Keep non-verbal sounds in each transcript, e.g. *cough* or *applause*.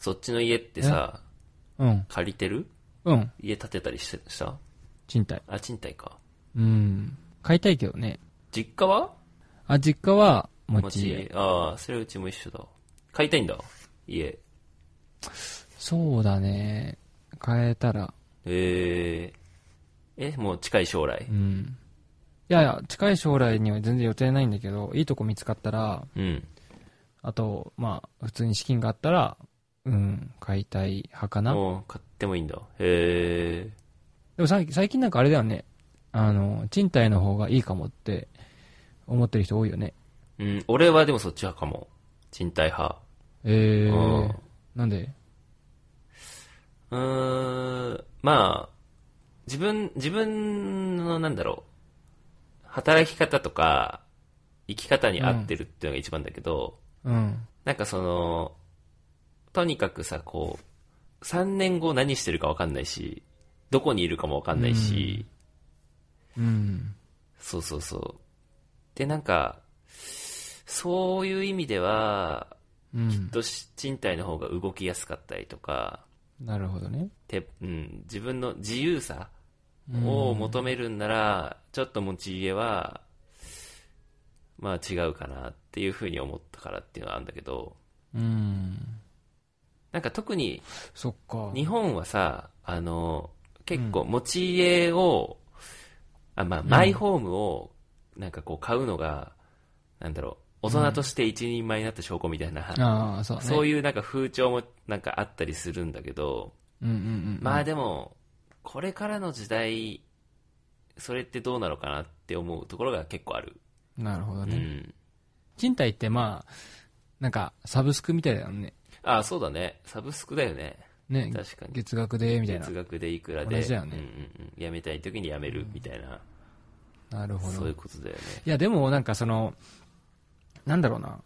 そっちの家ってさ、うん。借りてる？うん。家建てたりしてした？賃貸。あ、賃貸か。うん。買いたいけどね。実家は？あ、実家は、持ち家。家。ああ、それうちも一緒だ。買いたいんだ？家。そうだね。買えたら。えー、え、もう近い将来？う。ん。いやいや、近い将来には全然予定ないんだけど、いいとこ見つかったら、うん。あと、まあ、普通に資金があったら、うん、買いたい派かな。もう買ってもいいんだ。へえ。でも最最近なんかあれだよね。あの、賃貸の方がいいかもって思ってる人多いよね。うん、俺はでもそっち派かも。賃貸派。ええなんで？うーん、まあ、自分、自分のなんだろう、働き方とか、生き方に合ってるっていうのが一番だけど、うん。なんかその、とにかくさ、こう、3年後何してるか分かんないし、どこにいるかも分かんないし、うん。そうそうそう。で、なんか、そういう意味では、うん。どし賃貸の方が動きやすかったりとか、なるほどね。てうん、自分の自由さを求めるんなら、ちょっと持ち家は、まあ違うかなっていうふうに思ったからっていうのはあるんだけど、うん。なんか特にそっか。日本はさ、あの、結構持ち家を、あ、まあ、マイホームを、なんかこう買うのが、なんだろう、大人として一人前になった証拠みたいな、ああ、そうね。そういう。いうなんか風潮もなんかあったりするんだけど、うんうんうん。まあでも、これからの時代、それってどうなのかなって思うところが結構ある。なるほどね。うん。賃貸ってまあ、なんか、サブスクみたいだよね。ああ、そうだね。サブスクだよね。ね。確かに。月額で、みたいな月。額でいくらで。同じだよねうんうんうん。辞めたい時に辞めるみたいな、なるほど。そういうことだよね。いや、でもなんかその、なんだろうな。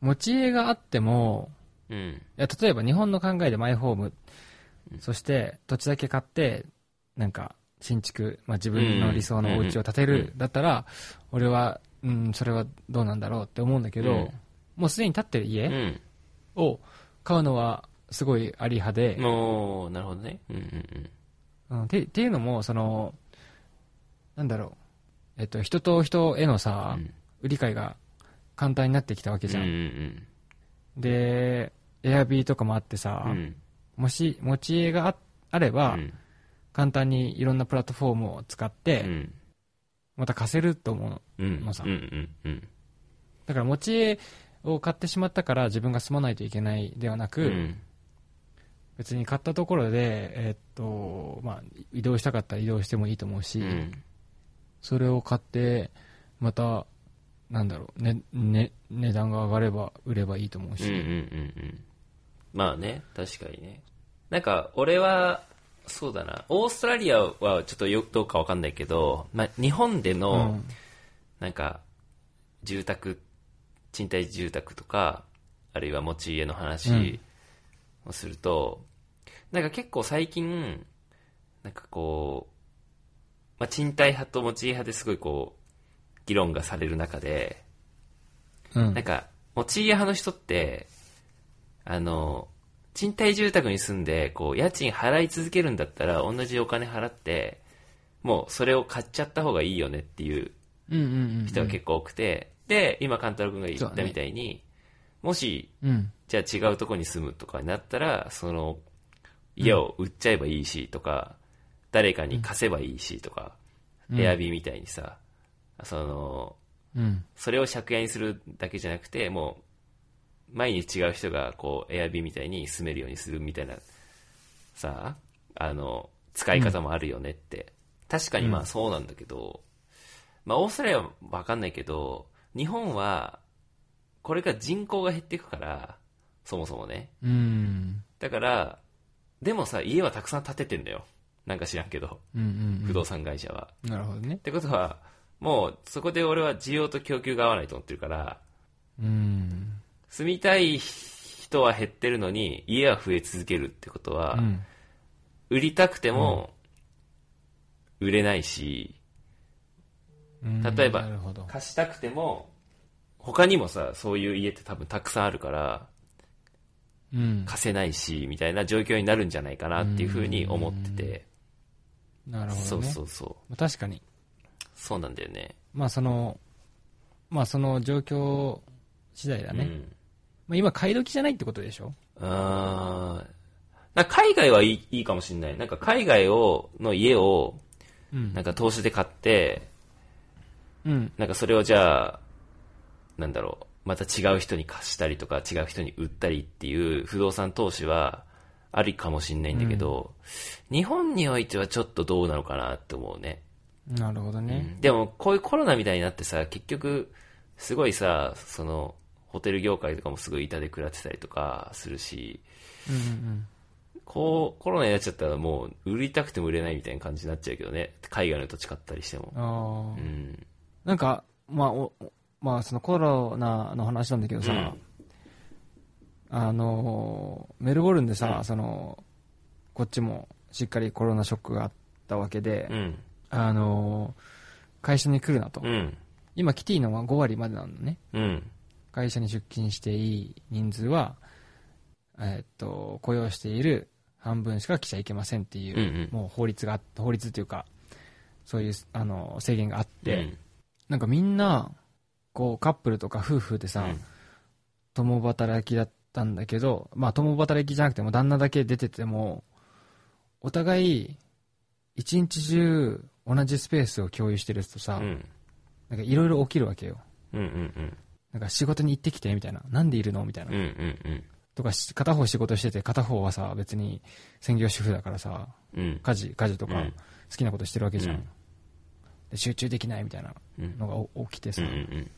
持ち家があっても、うん。いや、例えば日本の考えでマイホーム、そして土地だけ買って、なんか、新築、まあ、自分の理想のお家を建てうんる、だったら、俺は、うん、それはどうなんだろうって思うんだけど、うんもうすでに建ってるう家ん。を買うのは、すごいあり派で、もう、なるほどね。うんうんうん。うん、てっていうのも、その、なんだろう、えっと、人と人へのさ、うん売り買いが簡単になってきたわけじゃん。うんうんで、エアビーとかもあってさ、うん。うん。もし、持ち家がああれば、うん簡単にいろんなプラットフォームを使って、うん。また貸せると思うの。さうんうんうん。だから持ち家を買ってしまったから自分が住まないといけないではなく、うん。別に買ったところで、えーっと、まあ、移動したかったら移動してもいいと思うし、うん。それを買って、また、なんだろう、ね、ね、値段が上がれば売ればいいと思うし、うんうんうんうん。まあね、確かにね。なんか、俺は、そうだな、オーストラリアはちょっとよどうかわかんないけど、まあ、日本での、うんなんか、住宅、賃貸住宅とか、あるいは持ち家の話をすると、なんか結構最近、なんかこう、まあ、賃貸派と持ち家派ですごいこう、議論がされる中で、うんなんか、持ち家派の人って、あの、賃貸住宅に住んで、こう、家賃払い続けるんだったら、同じお金払って、もうそれを買っちゃった方がいいよねっていううんうんうん。人が結構多くて、で、今、勘太郎君が言ったみたいに、もし、うん。じゃあ違うとこに住むとかになったら、その、家を売っちゃえばいいしとか、誰かに貸せばいいしとか、うんエアビーみたいにさ、その、うん。それを借家にするだけじゃなくて、もう、毎日違う人が、こう、エアビーみたいに住めるようにするみたいな、さあ、あの、使い方もあるよねって。確かにまあそうなんだけど、まあオーストラリアはわかんないけど、日本は、これから人口が減っていくから、そもそもね。うん。だから、でもさ、家はたくさん建ててんだよ。なんか知らんけど、うんうん不動産会社は。うん。なるほどねっ。てことは、もうそこで俺は需要と供給が合わないと思ってるから、うん。住みたい人は減ってるのに、家は増え続けるってことは、うん。売りたくても、売れないし、うん例えば。貸したくても、他にもさ、そういう家って多分たくさんあるから、うん。貸せないし、みたいな状況になるんじゃないかなっていうふうに思ってて。なるほどね。そうそうそう。まあ確かに。そうなんだよね。まあその、まあその状況次第だね。うん。まあ今買い時じゃないってことでしょ？あーなんか海外はいいいいかもしれない。なんか海外を、の家を、うんなんか投資で買って、うん。なんかそれをじゃあ、なんだろう、また違う人に貸したりとか、違う人に売ったりっていう不動産投資は、ありかもしれないんだけど、日本においてはちょっとどうなのかなって思うね。なるほどね。でも、こういうコロナみたいになってさ、結局、すごいさ、その、ホテル業界とかもすごい痛手食らってたりとかするし、うんうんこう、コロナになっちゃったらもう、売りたくても売れないみたいな感じになっちゃうけどね。海外の土地買ったりしてもう。ん。なんか、まあ、おまあ、そのコロナの話なんだけどさ、うんあの、メルボルンでさ、うんその、こっちもしっかりコロナショックがあったわけで、うん。あの、会社に来るなと。うん。今来ていいのは5割までなのね。うん。会社に出勤していい人数は、えーっと、雇用している半分しか来ちゃいけませんっていう、うんうんもう法律があ法律っていうか、そういう、あの、制限があって、うんなんかみんな、こう、カップルとか夫婦でさ、うん共働きだったんだけど、まあ共働きじゃなくても旦那だけ出てても、お互い、一日中同じスペースを共有してるとさ、うん。なんかいろいろ起きるわけよ。うんうんなんか仕事に行ってきてみたいな。なんでいるのみたいな。うん。うんうんとかし、片方仕事してて、片方はさ、別に専業主婦だからさ、うん。うん。家事、家事とかうん好きなことしてるわけじゃん。うんで集中できないみたいなうん。のがお起きてさ、うんうん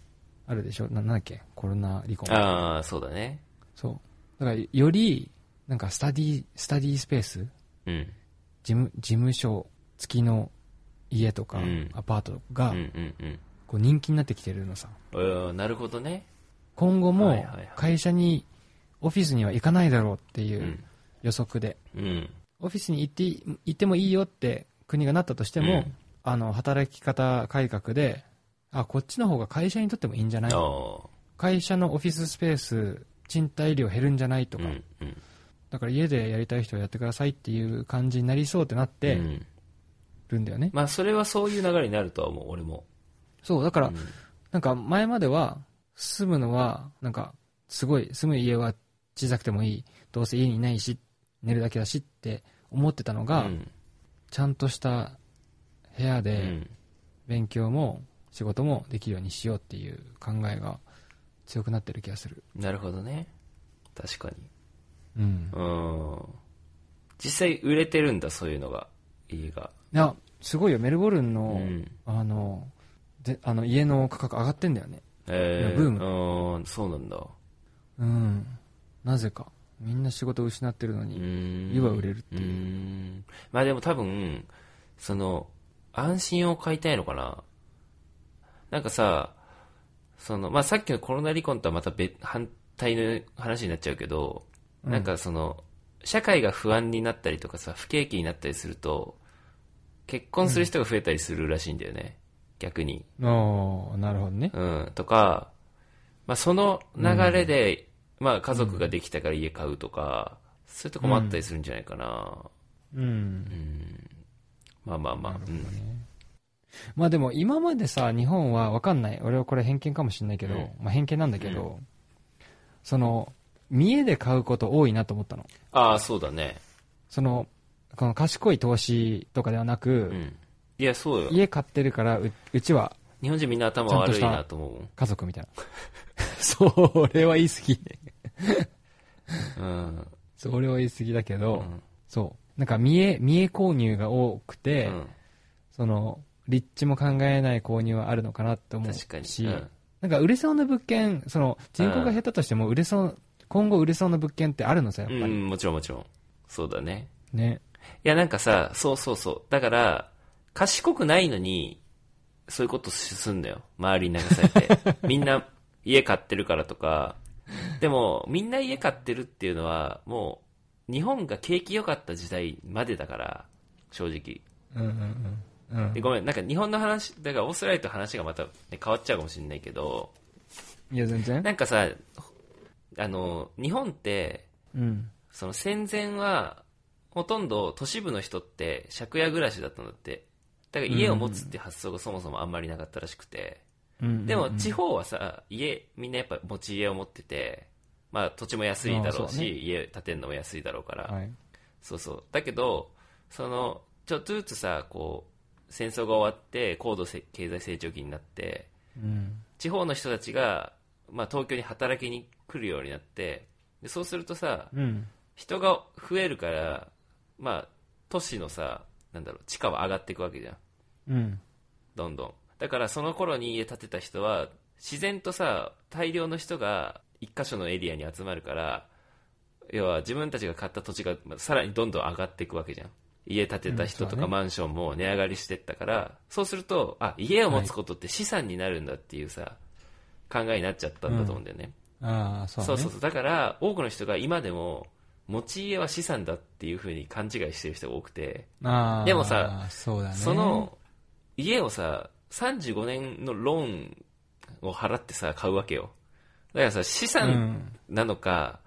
あるでしょ？ななんだっけ？コロナ離婚うん。。ああ、そうだね。そう。だから、より、なんかスタディ、スタディスペース？うん。事務、事務所付きの家とかうんアパートうがん、うんうん。こう人気になってきてるのさ。うんなるほどね。今後も会社に、オフィスには行かないだろうっていううん。予測で、うん。オフィスに行ってい、行ってもいいよって国がなったとしても、うんあの、働き方改革で、あ、こっちの方が会社にとってもいいんじゃない？会社のオフィススペース、賃貸料減るんじゃないとか、うんうん。だから家でやりたい人はやってくださいっていう感じになりそうってなってうんるんだよね。まあ、それはそういう流れになるとは思う、俺も。そう、だから、うんなんか前までは、住むのは、なんか、すごい、住む家は小さくてもいい。どうせ家にいないし、寝るだけだしって思ってたのが、うんちゃんとした部屋うでん勉強も仕事もできるようにしようっていう考えが強くなってる気がする。なるほどね。確かに。うん。うん。実際売れてるんだ、そういうのが。家が。いや、すごいよ。メルボルンうの、ん。あの、で、あの、家の価格上がってんだよね。えー、ブーム。うん、そうなんだ。うん。なぜか。みんな仕事を失ってるのうに、ん。家は売れるっていううん。まあでも多分、その、安心を買いたいのかな？なんかさ、その、まあさっきのコロナ離婚とはまた別、反対の話になっちゃうけど、うんなんかその、社会が不安になったりとかさ、不景気になったりすると、結婚する人が増えたりするらしいんだよね。逆に。ああ、なるほどね。うん、とか、まあ、その流れで、まあ、家族ができたから家買うとか、そういうとこもあったりするんじゃないかな。うん。まあまあまあ、なるほうん。まあでも今までさ、日本はわかんない。俺はこれ偏見かもしれないけど、うんまあ偏見なんだけど、その、見栄で買うこと多いなと思ったの。ああ、そうだね。その、この賢い投資とかではなく、うん。いや、そうよ。家買ってるからう、うちは日本人みんな頭悪いなと思う。家族みたいな。*laughs* それは言い過ぎ。うん。それは言い過ぎだけど、うんそう。なんか見栄、見栄購入が多くうて、ん。その、立地も考えない購入はあるのかなって思うし、確かに。うん。なんか売れそうな物件、その人口が減ったとしても売れそう、今後売れそうな物件ってあるのさ、やっぱり。うん、もちろんもちろん。そうだね。ね。いや、なんかさ、そうそうそう。だから、賢くないのに、そういうことすんだよ。周りに流されて。*laughs* みんな家買ってるからとか。でも、みんな家買ってるっていうのは、もう、日本が景気良かった時代までだから、正直。うんうんうん。うんでごめん、なんか日本の話、だからオーストラリアと話がまた、ね、変わっちゃうかもしれないけど、いや、全然。なんかさ、あの、日本って、うん。その戦前は、ほとんど都市部の人って借家暮らしだったんだって。だから家を持つって発想がそもそもあんまりなかったらしくて。うん。でも地方はさ、家、みんなやっぱ持ち家を持ってて、まあ土地も安いだろうし、うね家建てるのも安いだろうから。はい。そうそう。だけど、その、ちょっとずつさ、こう、戦争が終わって、高度せ経済成長期になって、うん。地方の人たちが、まあ、東京に働きに来るようになってでそうするとさうん。人が増えるから、まあ、都市のさなんだろう地価は上がっていくわけじゃんうん。どんどんだからその頃に家建てた人は自然とさ大量の人が一箇所のエリアに集まるから要は自分たちが買った土地がまあさらにどんどん上がっていくわけじゃん家建てた人とかマンションも値上がりしてったから、そうするとあ家を持つことって資産になるんだっていうさ、考えになっちゃったんだと思うんだよね、ああ、そう。そうそうそうだから多くの人が今でも持ち家は資産だっていうふうに勘違いしてる人が多くて。でもさ。その家をさ35年のローンを払ってさ買うわけよだからさ資う産ん。なのか、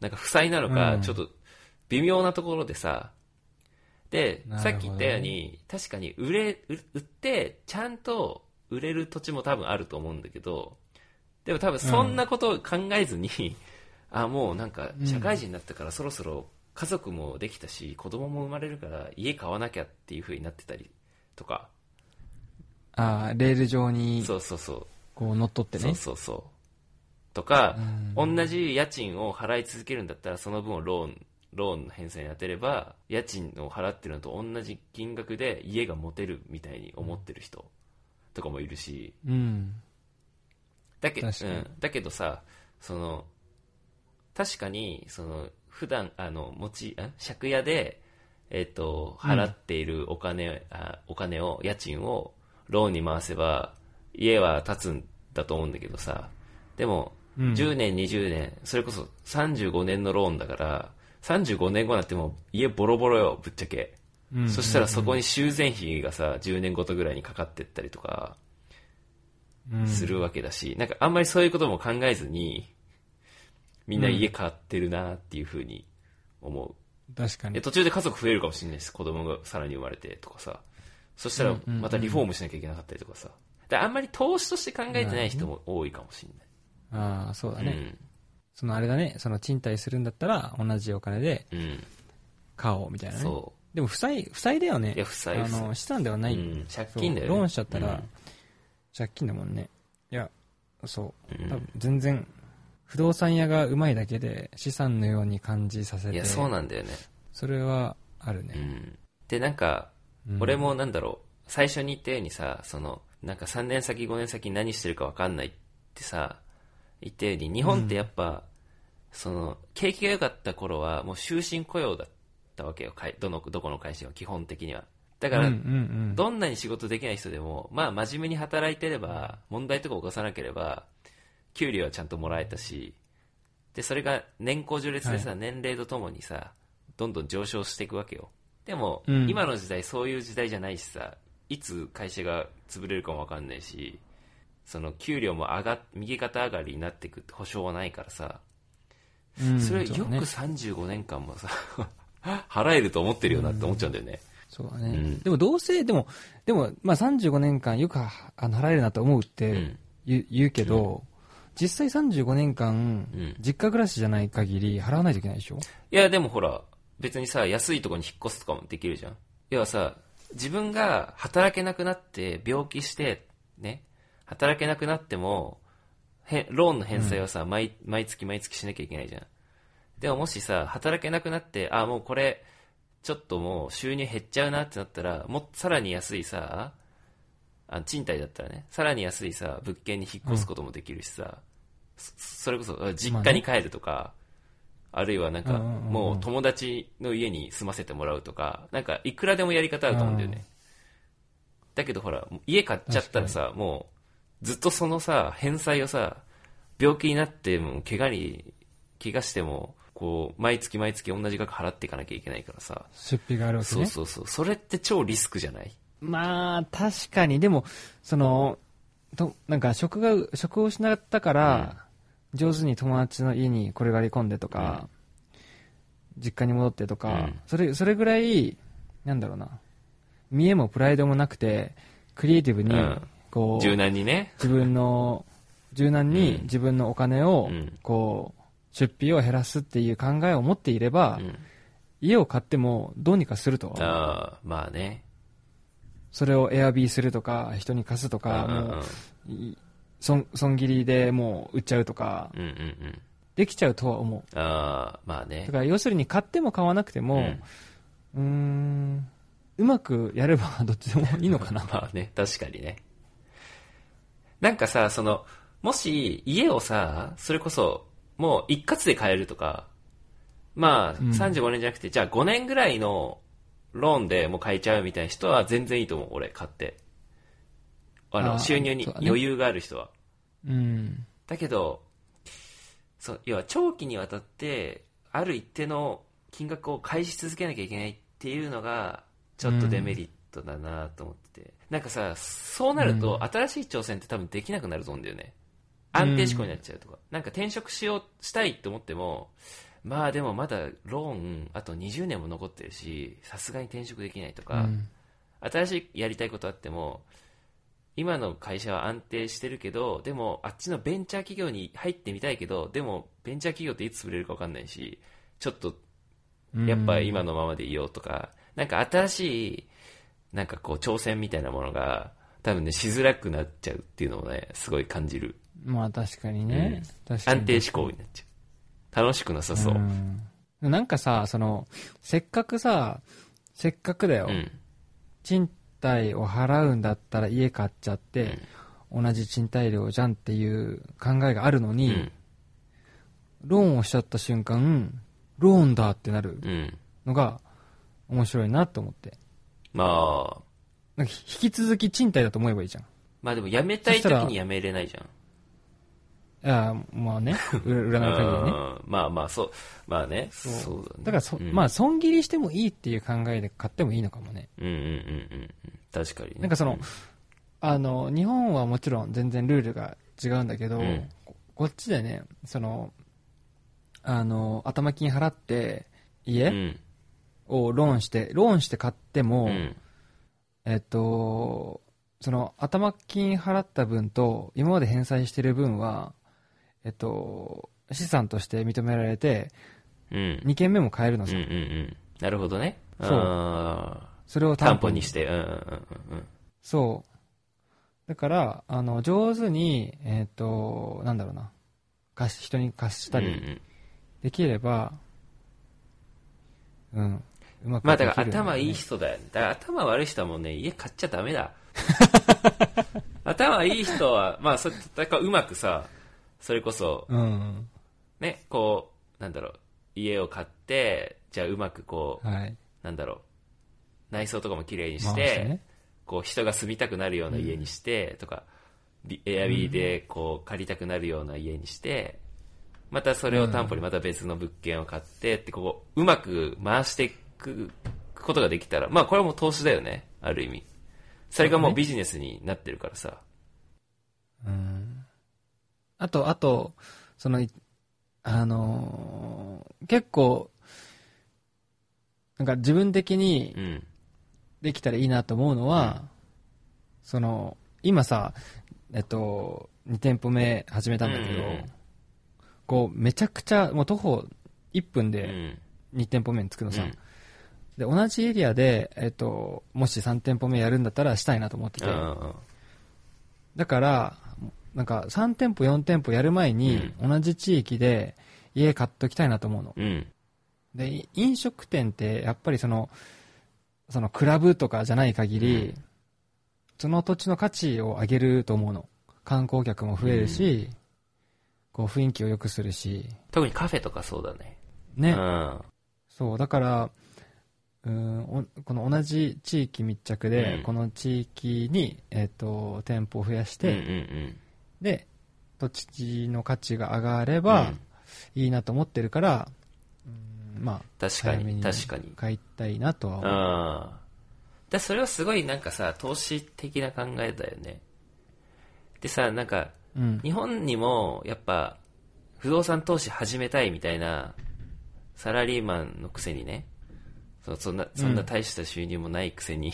なんか負債なのか、うん。ちょっと微妙なところでさで、さっき言ったように確かに売れ売売ってちゃんと売れる土地も多分あると思うんだけどでも多分そんなことを考えずに、あもうなんか社会人になったからそろそろ家族もできたし子供も生まれるから家買わなきゃっていう風になってたりとか。ああ、レール上に、そうそうそう。こう乗っ取ってね。そうそうそうとか、うん。同じ家賃を払い続けるんだったらその分をローンローンの返済に当てれば家賃を払ってるのと同じ金額で家が持てるみたいに思ってる人とかもいるし。うん。だけ,、うん、だけどさその確かにその普段あの持ちあ借家で、えっと払っているお金,、あお金を家賃をローンに回せば家は建つんだと思うんだけどさ。でもうん10年、20年、それこそ35年のローンだから、35年後になっても家ボロボロよ、ぶっちゃけ。うんそしたらそこに修繕費がさ、10年ごとぐらいにかかってったりとかうんするわけだし、なんかあんまりそういうことも考えずに、みんな家買ってるなっていうふうに思う。確かにで。途中で家族増えるかもしれないし、子供がさらに生まれてとかさ。そしたらまたリフォームしなきゃいけなかったりとかさ。であんまり投資として考えてない人も多いかもしれない。ああ、そうだね。うん。そのあれだね、その賃貸するんだったら同じお金でうん。買おうみたいなね。そでも負債、負債だよね。いや負債あ負債の、資産ではない。うん借金だよねそうローンしちゃったら、うん借金だもんね。いや、そう。うん多分全然、不動産屋がうまいだけで資産のように感じさせて。う。いや、そうなんだよね。それはあるね。うん。で、なんか、うん俺もなんだろう、最初に言ったようにさ、その、なんか3年先、5年先に何してるか分かんないってさ、言ったように、日本ってやっぱ、その、景気が良かった頃は、もう終身雇用だったわけよ、どの、どこの会社は、基本的には。だから、うんうんうん。どんなに仕事できない人でも、まあ真面目に働いてれば、問題とか起こさなければ、給料はちゃんともらえたし、で、それが年功序列でさ、年齢とともにさ、どんどん上昇していくわけよ。でも、うん今の時代そういう時代じゃないしさ、いつ会社が潰れるかもわかんないし、その給料も上がっ、右肩上がりになっていくって保証はないからさ、うんそれよくそうね。35年間もさ、*laughs* 払えると思ってるよなって思っちゃうんだよね。そうだね。うん。でもどうせ、でも、でも、まあ35年間よく払えるなと思うってうん。言う,、けど、実際35年間、うん。実家暮らしじゃない限り払わないといけないでしょ？いや、でもほら、別にさ、安いところに引っ越すとかもできるじゃん。要はさ、自分が働けなくなって、病気して、ね、働けなくなっても、へローンの返済はさ、毎、毎月毎月しなきゃいけないじゃん。でももしさ、働けなくなって、あ、もうこれ、ちょっともう収入減っちゃうなってなったら、もっさらに安いさ、あ賃貸だったらね、さらに安いさ、物件に引っ越すこともできるしさ、そそれこそ、実家に帰るとか、あるいはなんか、うんうんうんうんもう友達の家に住ませてもらうとか、なんかいくらでもやり方あると思うんだよね。だけどほら、家買っちゃったらさ、もう、ずっとそのさ、返済をさ、病気になっても、怪我に、怪我しても、こう、毎月毎月同じ額払っていかなきゃいけないからさ、出費があるわけね。そうそうそう、それって超リスクじゃない？まあ、確かに、でも、その、と、なんか職が、職を失ったから、上手に友達の家に転がり込んでとか、実家に戻ってとか、うん。それ、それぐらい、なんだろうな、見栄もプライドもなくて、クリエイティブにうん、こう、柔軟にね。自分の、柔軟にうん自分のお金をうん、こう、出費を減らすっていう考えを持っていれば、うん。家を買ってもどうにかするとはまあね。それをエアビーするとか、人に貸すとか、うんうんもう、い損損切りでもう売っちゃうとか、うんうんうん。できちゃうとは思う。ああ、まあねだ。から要するに買っても買わなくても、うーん、うまくやれば *laughs* どっちでもいいのかな。*laughs* まあね、確かにね。なんかさ、その、もし家をさ、それこそ、もう一括で買えるとか、まあ、うん35年じゃなくて、じゃあ5年ぐらいのローンでもう買えちゃうみたいな人は全然いいと思う、俺、買って。あの、収入に余裕がある人は。うん。だけど、そう、要は長期にわたって、ある一定の金額を返し続けなきゃいけないっていうのが、ちょっとデメリットだなと思ってて。なんかさ、そうなると、新しい挑戦って多分できなくなると思うんだよね。安定志向になっちゃうとか。なんか転職しよう、したいと思っても、まあでもまだローン、あと20年も残ってるし、さすがに転職できないとか、うん新しいやりたいことあっても今の会社は安定してるけどでもあっちのベンチャー企業に入ってみたいけどでもベンチャー企業っていつ潰れるか分かんないしちょっとやっぱ今のままでいようとか、なんか新しいなんかこう挑戦みたいなものが多分ねしづらくなっちゃうっていうのをねすごい感じる。まあ確かにね。確かに。安定志向になっちゃう。楽しくなさそう、ん。なんかさ、その、せっかくさ、せっかくだよ。うん。賃貸を払うんだったら家買っちゃって、同じ賃貸料じゃんっていう考えがあるのに、うん。ローンをしちゃった瞬間、ローンだってなるうん。のが面白いなと思って。まあなんか引き続き賃貸だと思えばいいじゃん。まあでも辞めたい時に辞めれないじゃんいや、まあね、うら占い限りね。*laughs* うんまあまあ、そう、まあね、そうそうだね。だからそ、うんまあ、損切りしてもいいっていう考えで買ってもいいのかもね。うんうんうんうんうん。確かにね。なんかその、あの、日本はもちろん全然ルールが違うんだけど、うんここっちでね、その、あの、頭金払って、う家ん。をローンして、ローンして買っても、うん。えっと、その、頭金払った分と、今まで返済してる分は、えっと、資産として認められて、うん。2件目も買えるのうんさ。うんうん。なるほどね。そうあそれをー担保にして。うんうんうんうんそう。だから、あの、上手に、えっ、と、なんだろうな。貸し、人に貸したりんできれば、うん。うまくまあだから頭いい人だよね。だから頭悪い人はもうね、家買っちゃダメだ。*laughs* 頭いい人は、まあそれ、だからうまくさ、それこそ、うん。ね、こう、なんだろう、家を買って、じゃあうまくこう、はい。なんだろう、内装とかも綺麗にし回て、してね。こう人が住みたくなるような家にして、とか、ビエアビーでこう借りたくなるような家にして、またそれを担保にまた別の物件を買ってって、こう、うまく回していくことができたら、まあこれはもう投資だよね、ある意味。それがもうビジネスになってるからさ。うん。あと、あと、その、いあのー結構、なんか自分的にうん。できたらいいなと思うのは、その、今さ、えっと、2店舗目始めたんだけど、うんこう、めちゃくちゃ、もう徒歩1分うでん。2店舗目に着くのさ、うんで、同じエリアで、えっと、もし3店舗目やるんだったらしたいなと思ってて、うんだから、なんか3店舗4店舗やる前に、同じ地域で家買っときたいなと思うの。うん。で、飲食店ってやっぱりその、そのクラブとかじゃない限り、うんその土地の価値を上げると思うの。観光客も増えるし、こう雰囲気を良くするし、特にカフェとかそうだね。ね。うん。そう、だから、うーんおこの同じ地域密着で、うんこの地域に、えっ、と、店舗を増やしうんうて、んで、土地の価値が上がれうん。ばうんいいなと思ってるから、うんまあ、確かに確かに。買いたいなとは思う。ああ。だそれはすごいなんかさ、投資的な考えだよね。でさ、なんか、うん。日本にもやっぱ、不動産投資始めたいみたいな、サラリーマンのくせにね、そそんな、そんな大した収入もないくせに、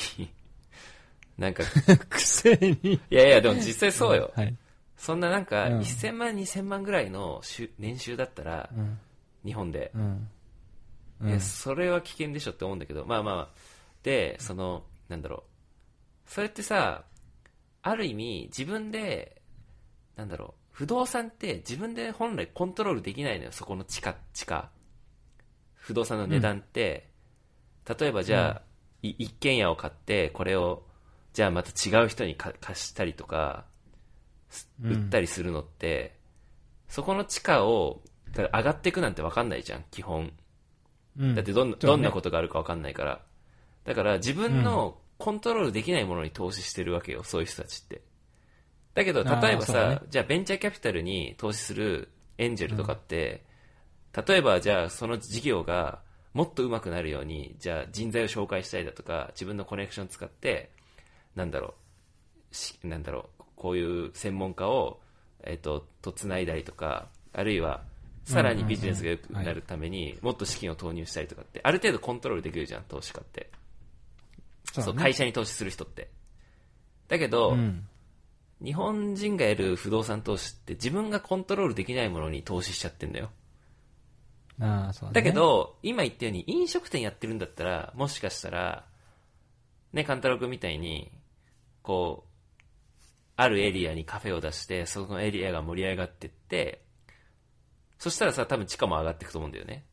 *laughs* なんか、*laughs* くせに。いやいや、でも実際そうよ。はい。そんななんか、うん1000万、2000万ぐらいの収年収だったら、うん。日本で、うん。うん。それは危険でしょって思うんだけど、まあまあまあ、で、その、なんだろう。それってさ、ある意味、自分で、なんだろう、不動産って自分で本来コントロールできないのよ、そこの地価、地価。不動産の値段って、例えばじゃあ、い一軒家を買って、これを、じゃあまた違う人にか貸したりとか、売ったりするのって、そこの地価を、上がっていくなんて分かんないじゃん、基本。うん。だってどん,、ね。どんなことがあるか分かんないから。だから自分のコントロールできないものに投資してるわけよ、そういう人たちって。だけど、例えばさ、ね。じゃあベンチャーキャピタルに投資するエンジェルとかって、例えばじゃあその事業がもっと上手くなるように、じゃあ人材を紹介したりだとか、自分のコネクション使って、なんだろう、しなんだろう、こういう専門家を、えっ、と、と繋いだりとか、あるいは、さらにビジネスが良くなるためにもっと資金を投入したりとかって、ある程度コントロールできるじゃん、投資家って。そう会社に投資する人って。だけど、うん。日本人がやる不動産投資って自分がコントロールできないものに投資しちゃってんだよ。ああ、そうだけ、ど、今言ったように飲食店やってるんだったら、もしかしたら、ね、カンタロウ君みたいに、こう、あるエリアにカフェを出して、そのエリアが盛り上がってって、そしたらさ、多分地価も上がっていくと思うんだよね。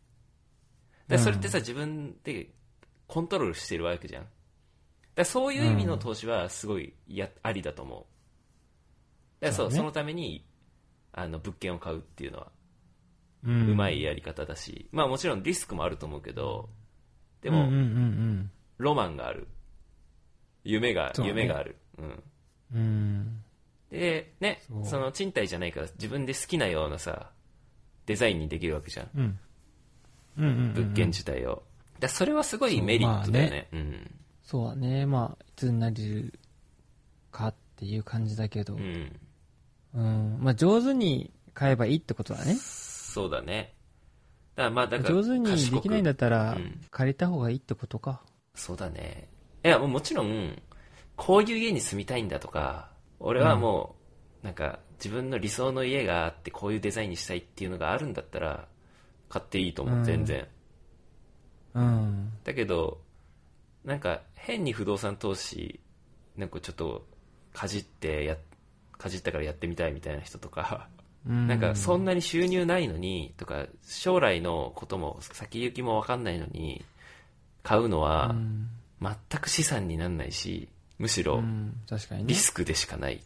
で、それってさ、自分でコントロールしてるわけじゃん。だそういう意味の投資はすごいや、ありだと思う。だそうねそのために、あの、物件を買うっていうのは、ううまいやり方だし、まあもちろんリスクもあると思うけど、でも、うんうんうんロマンがある。夢が、夢がある。うん。で、ねその賃貸じゃないから自分で好きなようなさ、デザインにできるわけじゃん。物件自体を。だそれはすごいメリットだよね。うん。そうだね。まあ、いつになるかっていう感じだけど。うん。うん。まあ、上手に買えばいいってことだね。そうだね。だからまあ、だから上手にできないんだったらうん、借りた方がいいってことか。そうだね。いや、もうもちろん、こういう家に住みたいんだとか、俺はもう、なんか、自分の理想の家があって、こういうデザインにしたいっていうのがあるんだったら、買っていいと思う、うん全然。うん。だけど、なんか、変に不動産投資、なんかちょっと、かじってや、かじったからやってみたいみたいな人とか、うんなんか、そんなに収入ないのに、とか、将来のことも、先行きもわかんないのに、買うのはう、ん全く資産にならないし、むしろリ。スクでしかないっ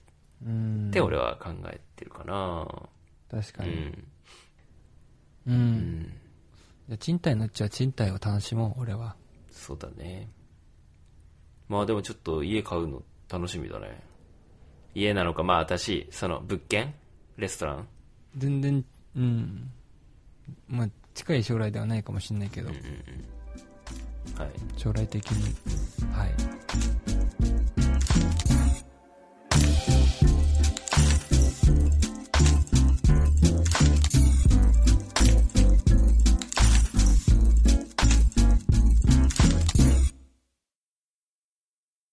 うん。て俺は考えてるかな確かに。うん。う。うんん。じゃあ賃貸のうちは賃貸を楽しもう、俺は。そうだね。まあでもちょっと家買うの楽しみだね。家なのか、まあ私、その物件レストラン？全然、うん。まあ、近い将来ではないかもしれないけど、うんうんうん、はい、将来的に、はい。